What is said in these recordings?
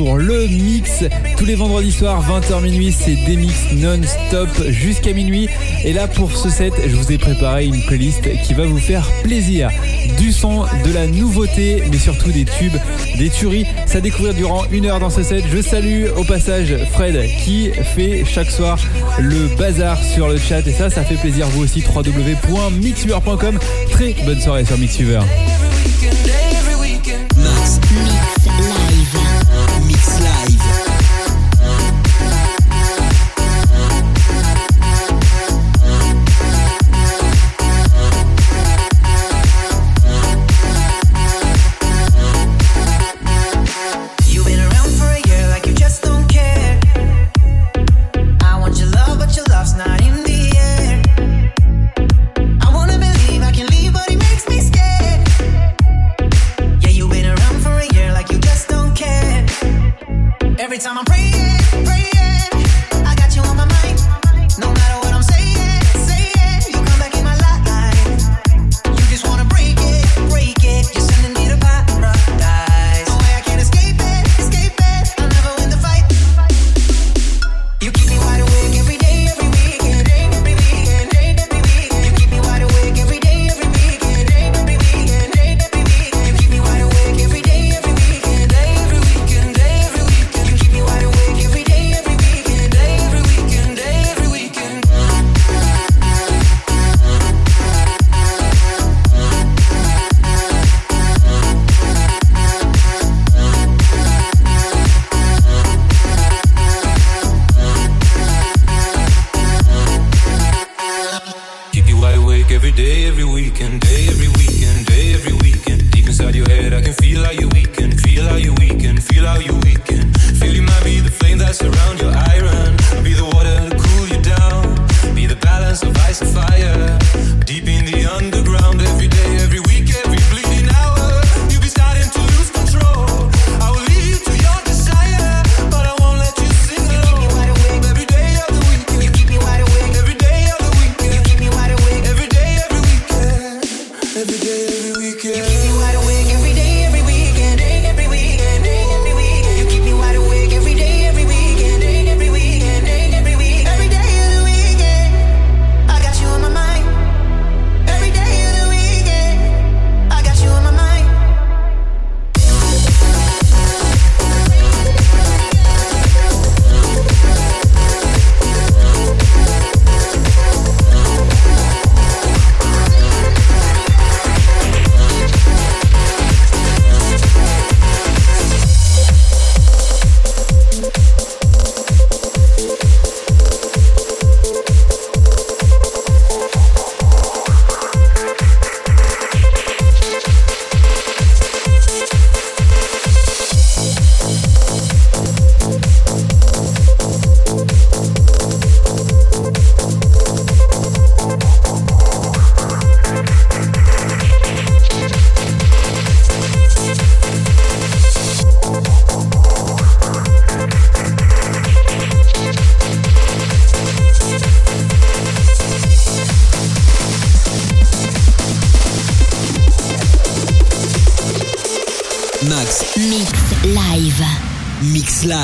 17h, c'est parti pour le mix. Tous les vendredis soirs, 20h minuit, c'est des mix non-stop jusqu'à minuit. Et là, pour ce set, je vous ai préparé une playlist qui va vous faire plaisir. Du son, de la nouveauté, mais surtout des tubes, des tueries. Ça découvrir durant une heure dans ce set. Je salue au passage Fred qui fait chaque soir le bazar sur le chat. Et ça, ça fait plaisir. Vous aussi, www.mixuver.com. Très bonne soirée sur Mixuver.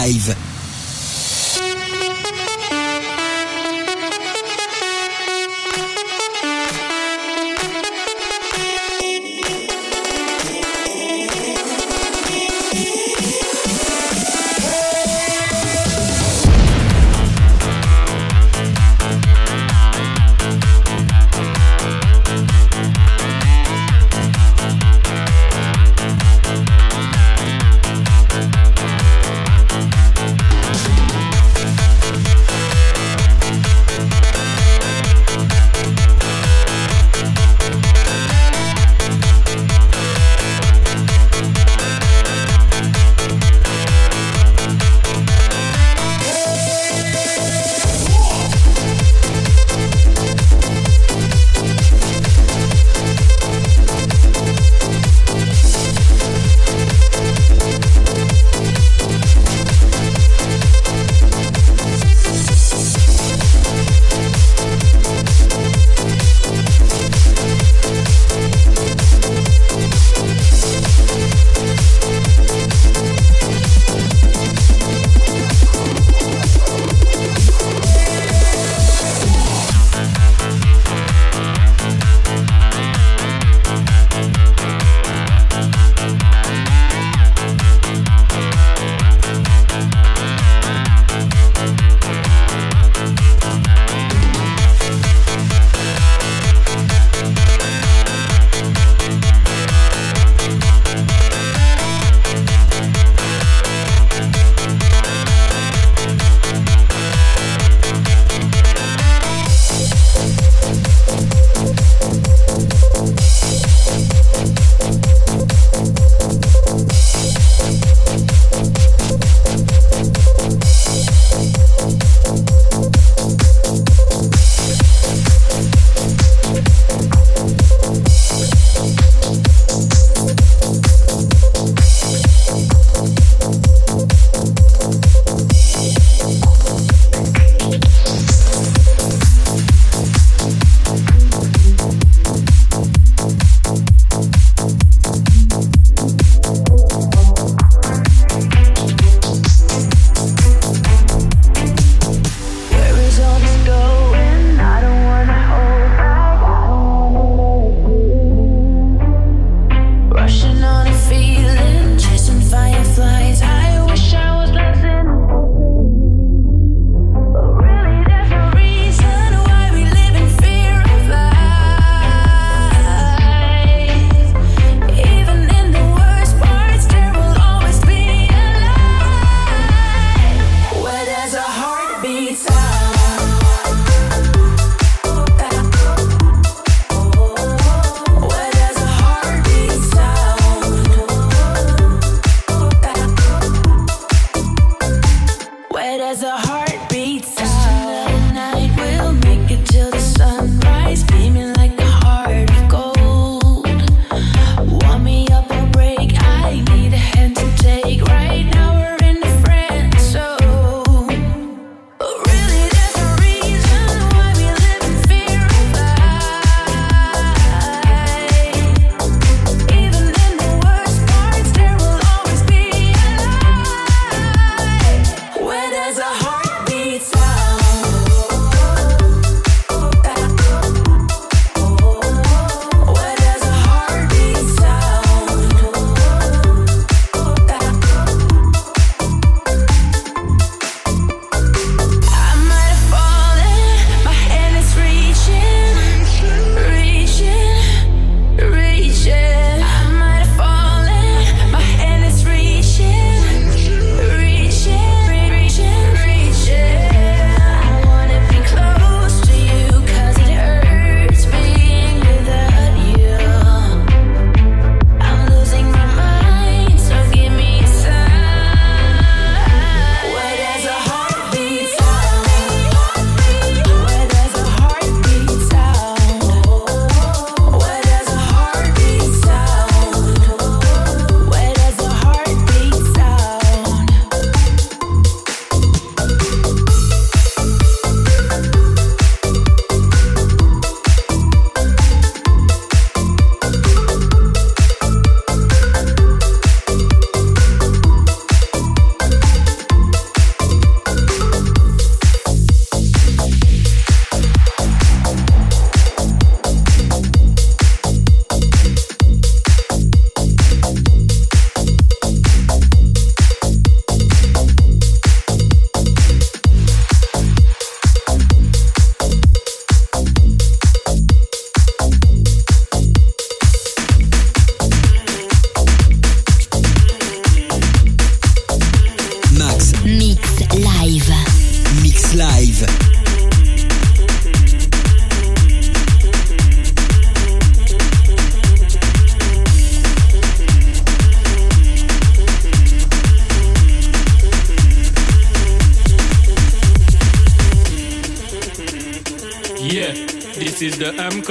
live.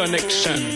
Three,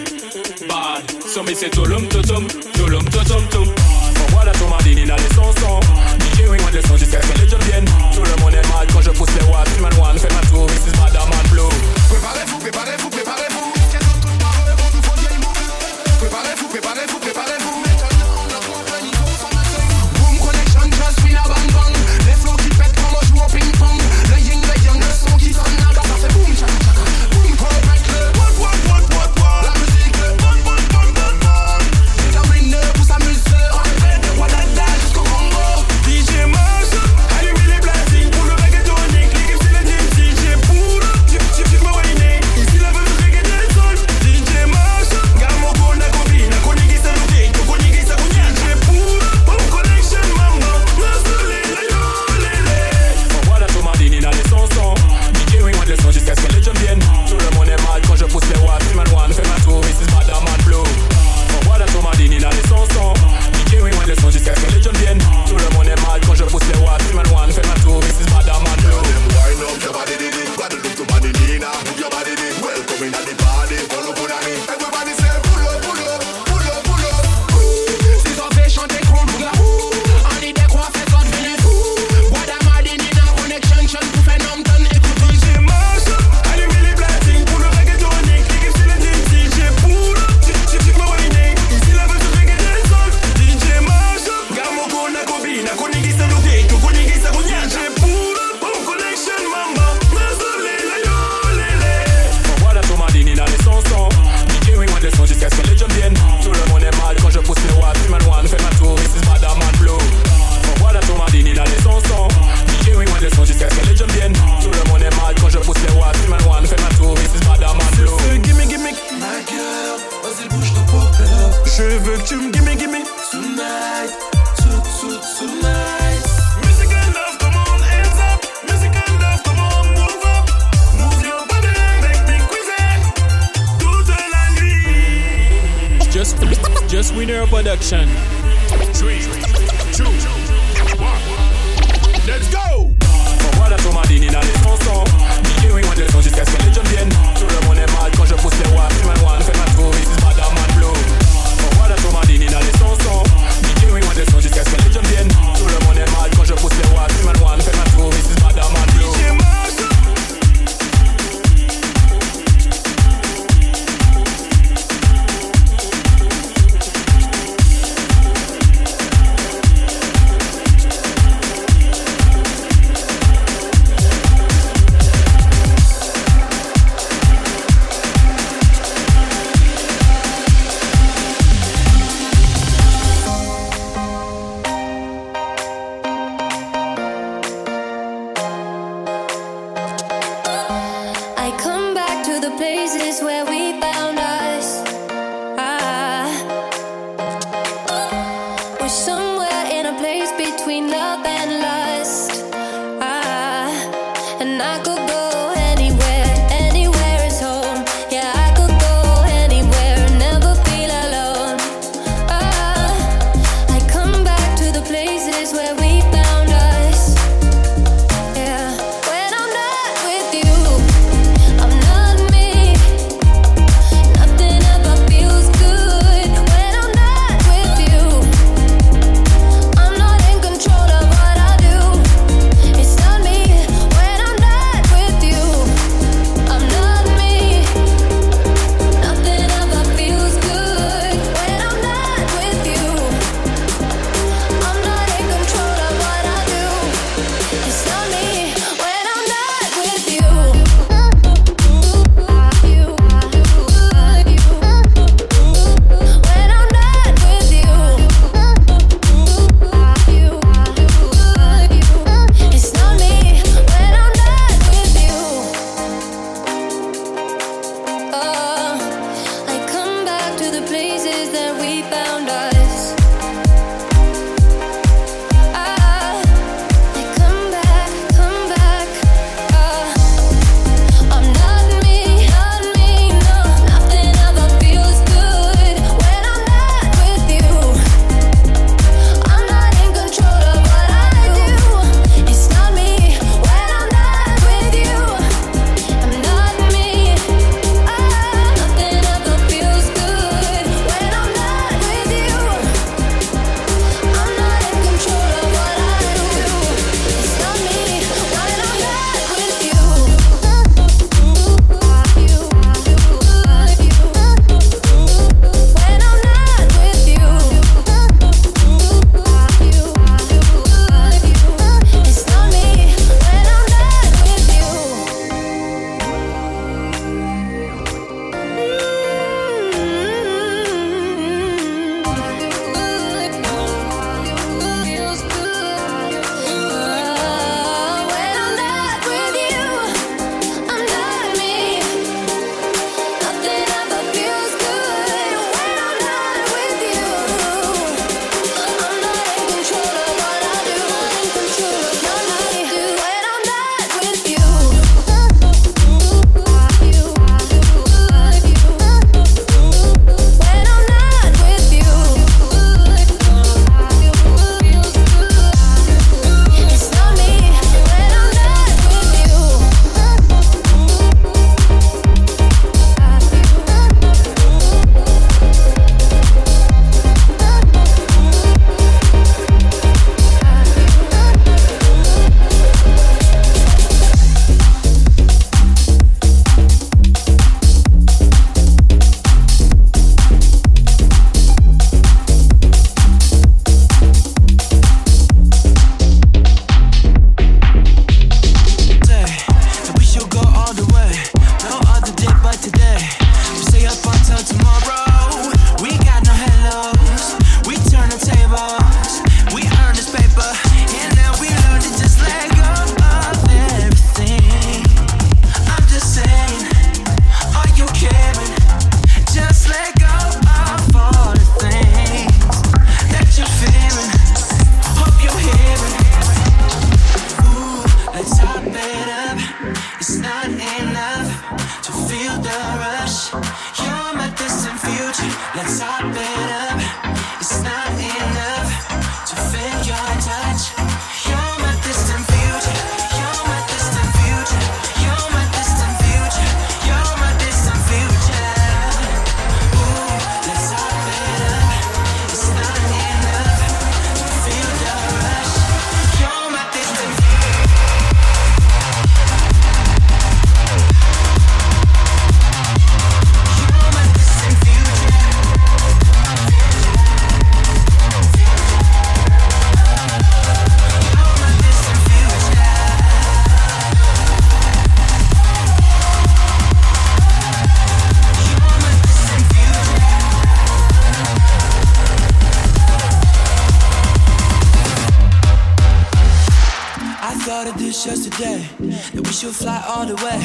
you fly all the way.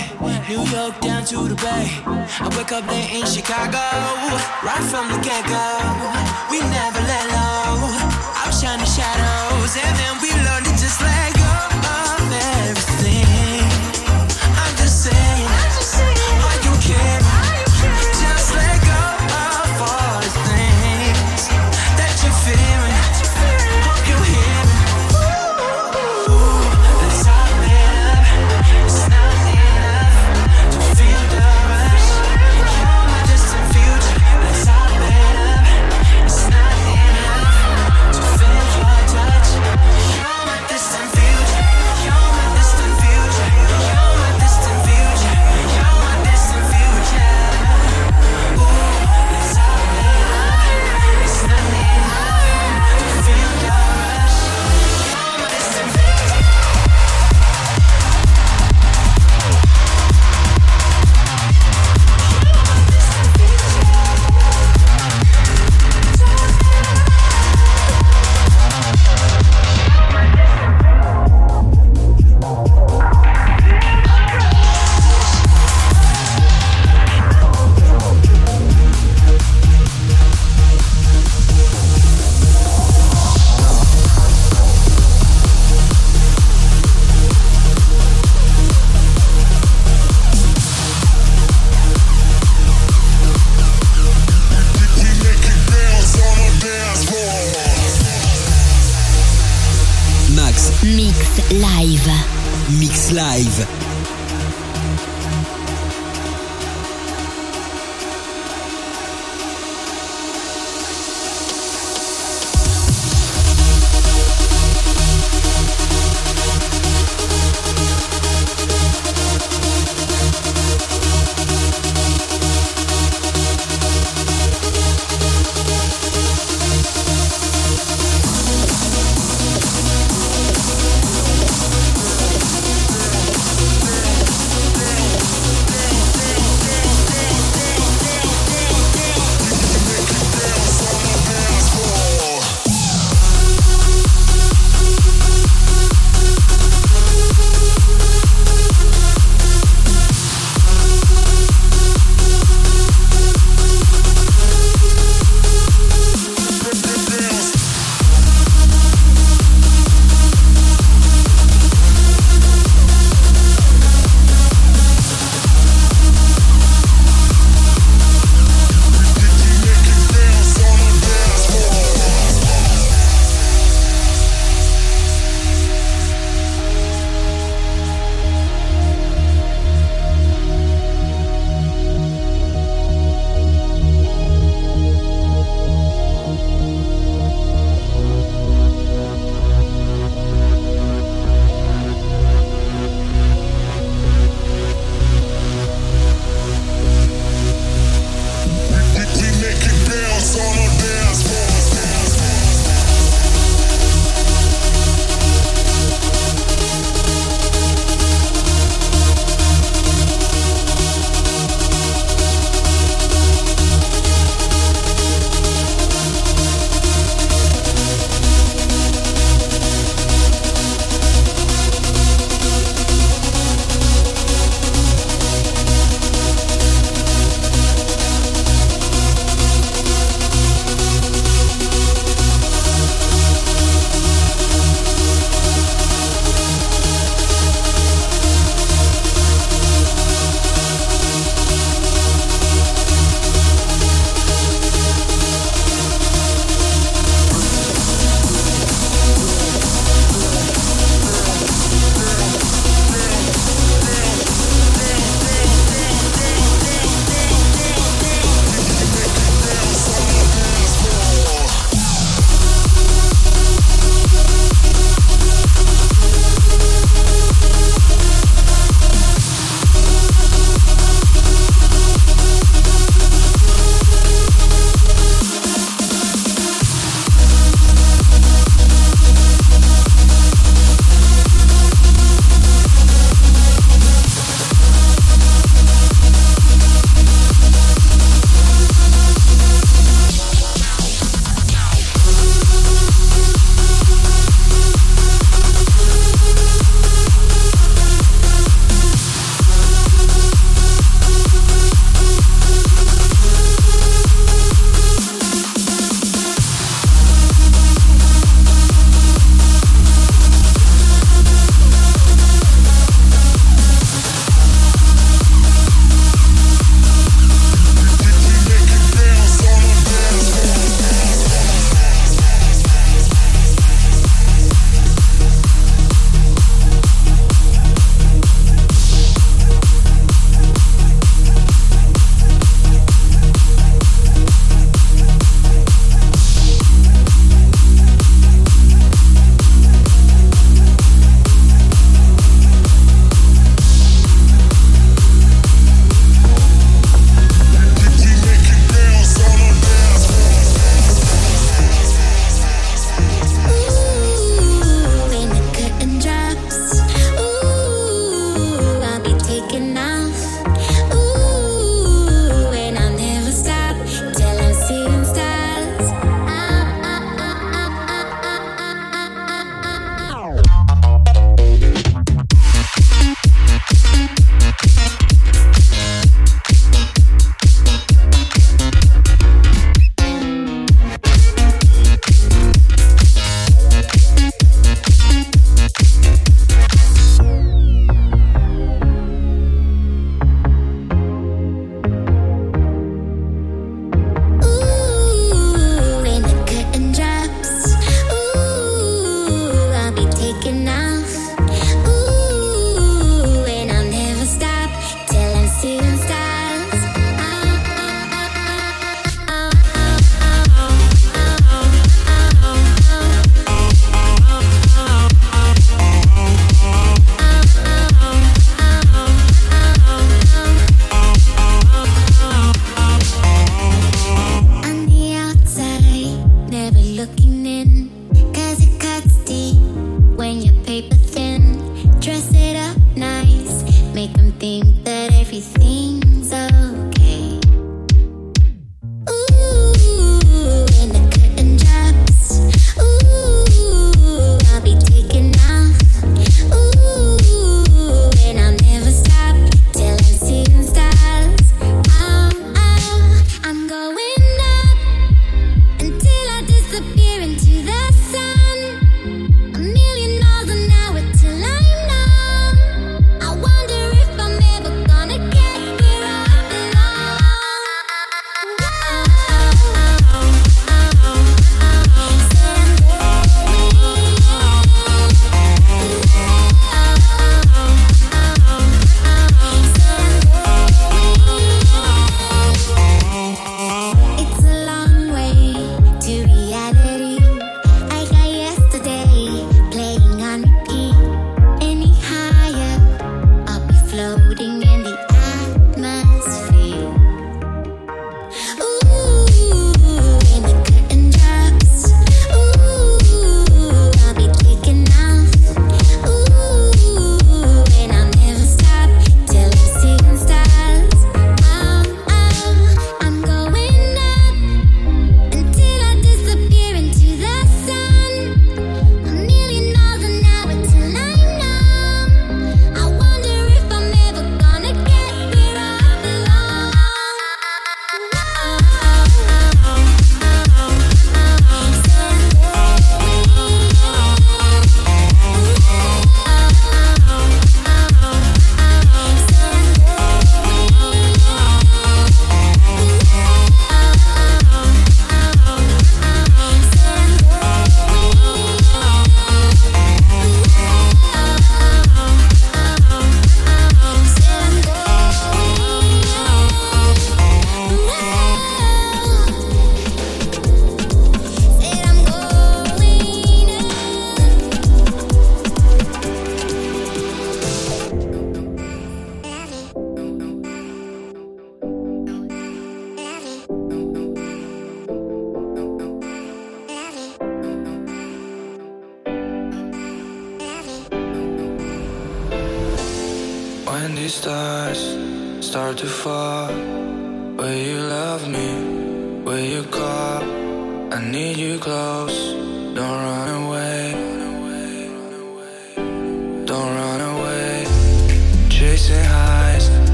New York down to the bay. I wake up late in Chicago.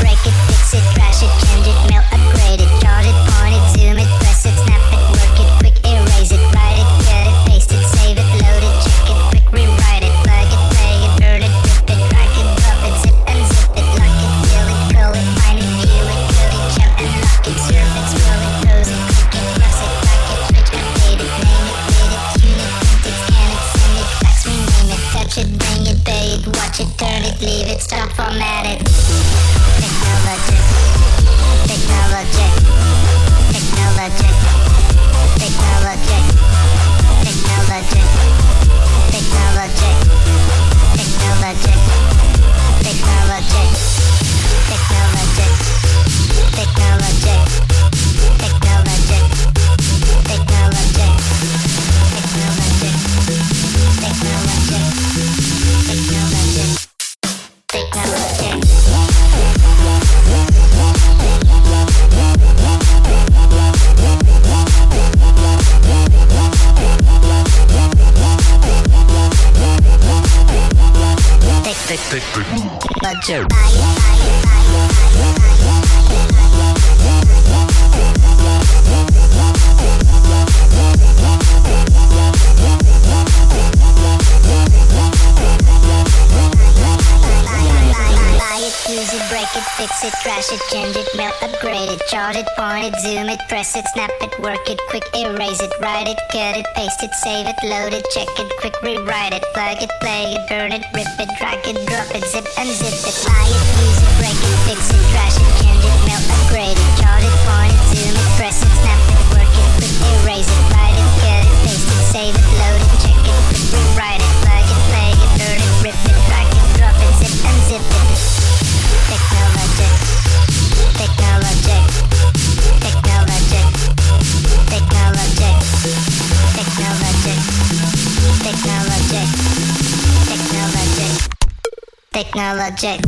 Break it, fix it, trash it, change it, melt, upgrade it, chart it, point it, zoom it. Show. separate it, chart it, point it, zoom it, press it, snap it, work it, quick erase it, write it, cut it, paste it, save it, load it, check it, quick rewrite it, plug it, play it, burn it, rip it, drag it, drop it, zip unzip it, buy it, use it, break it, fix it, trash it, change it, melt, upgrade it, chart technology.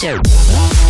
Technology.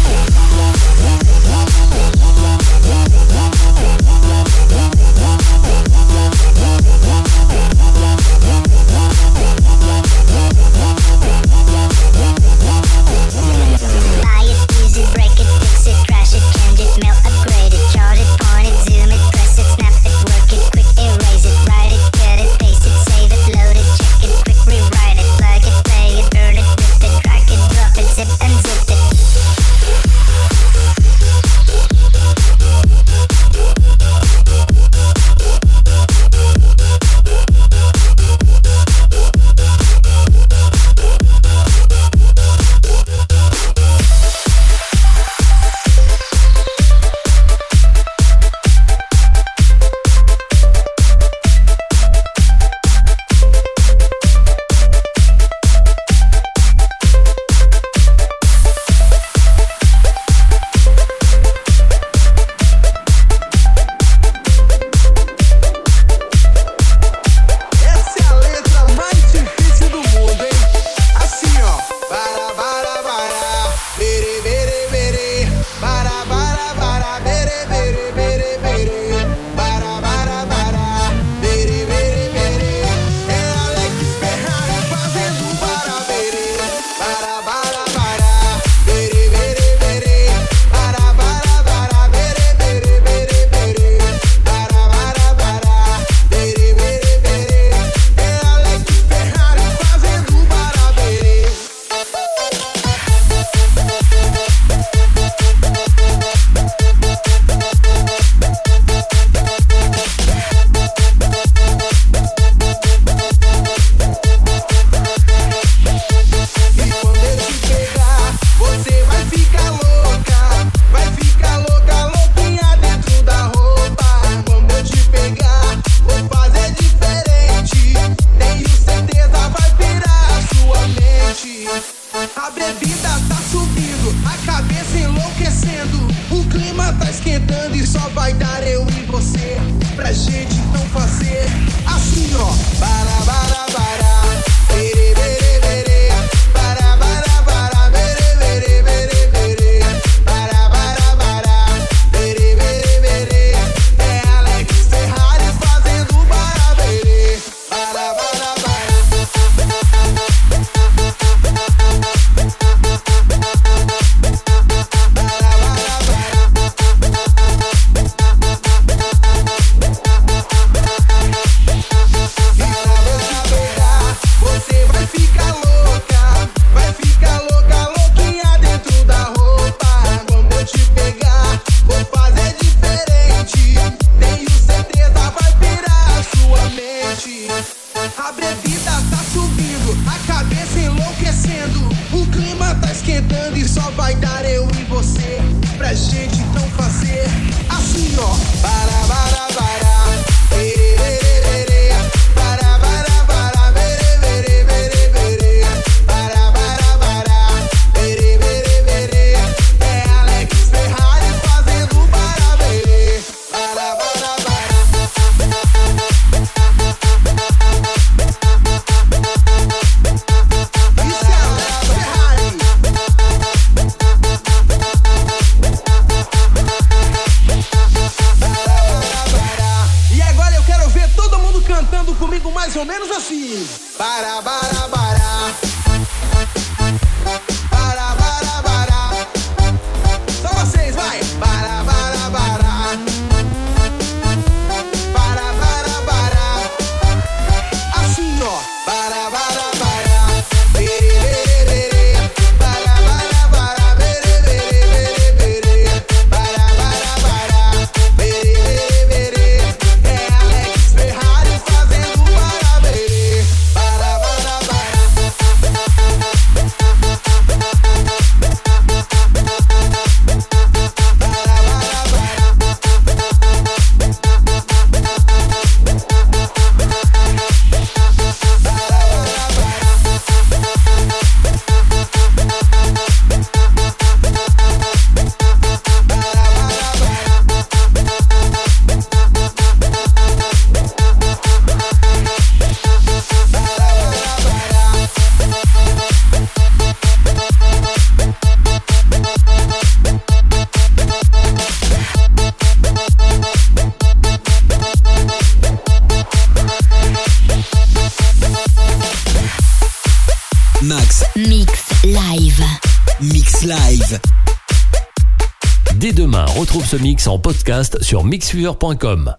Sur mixfever.com.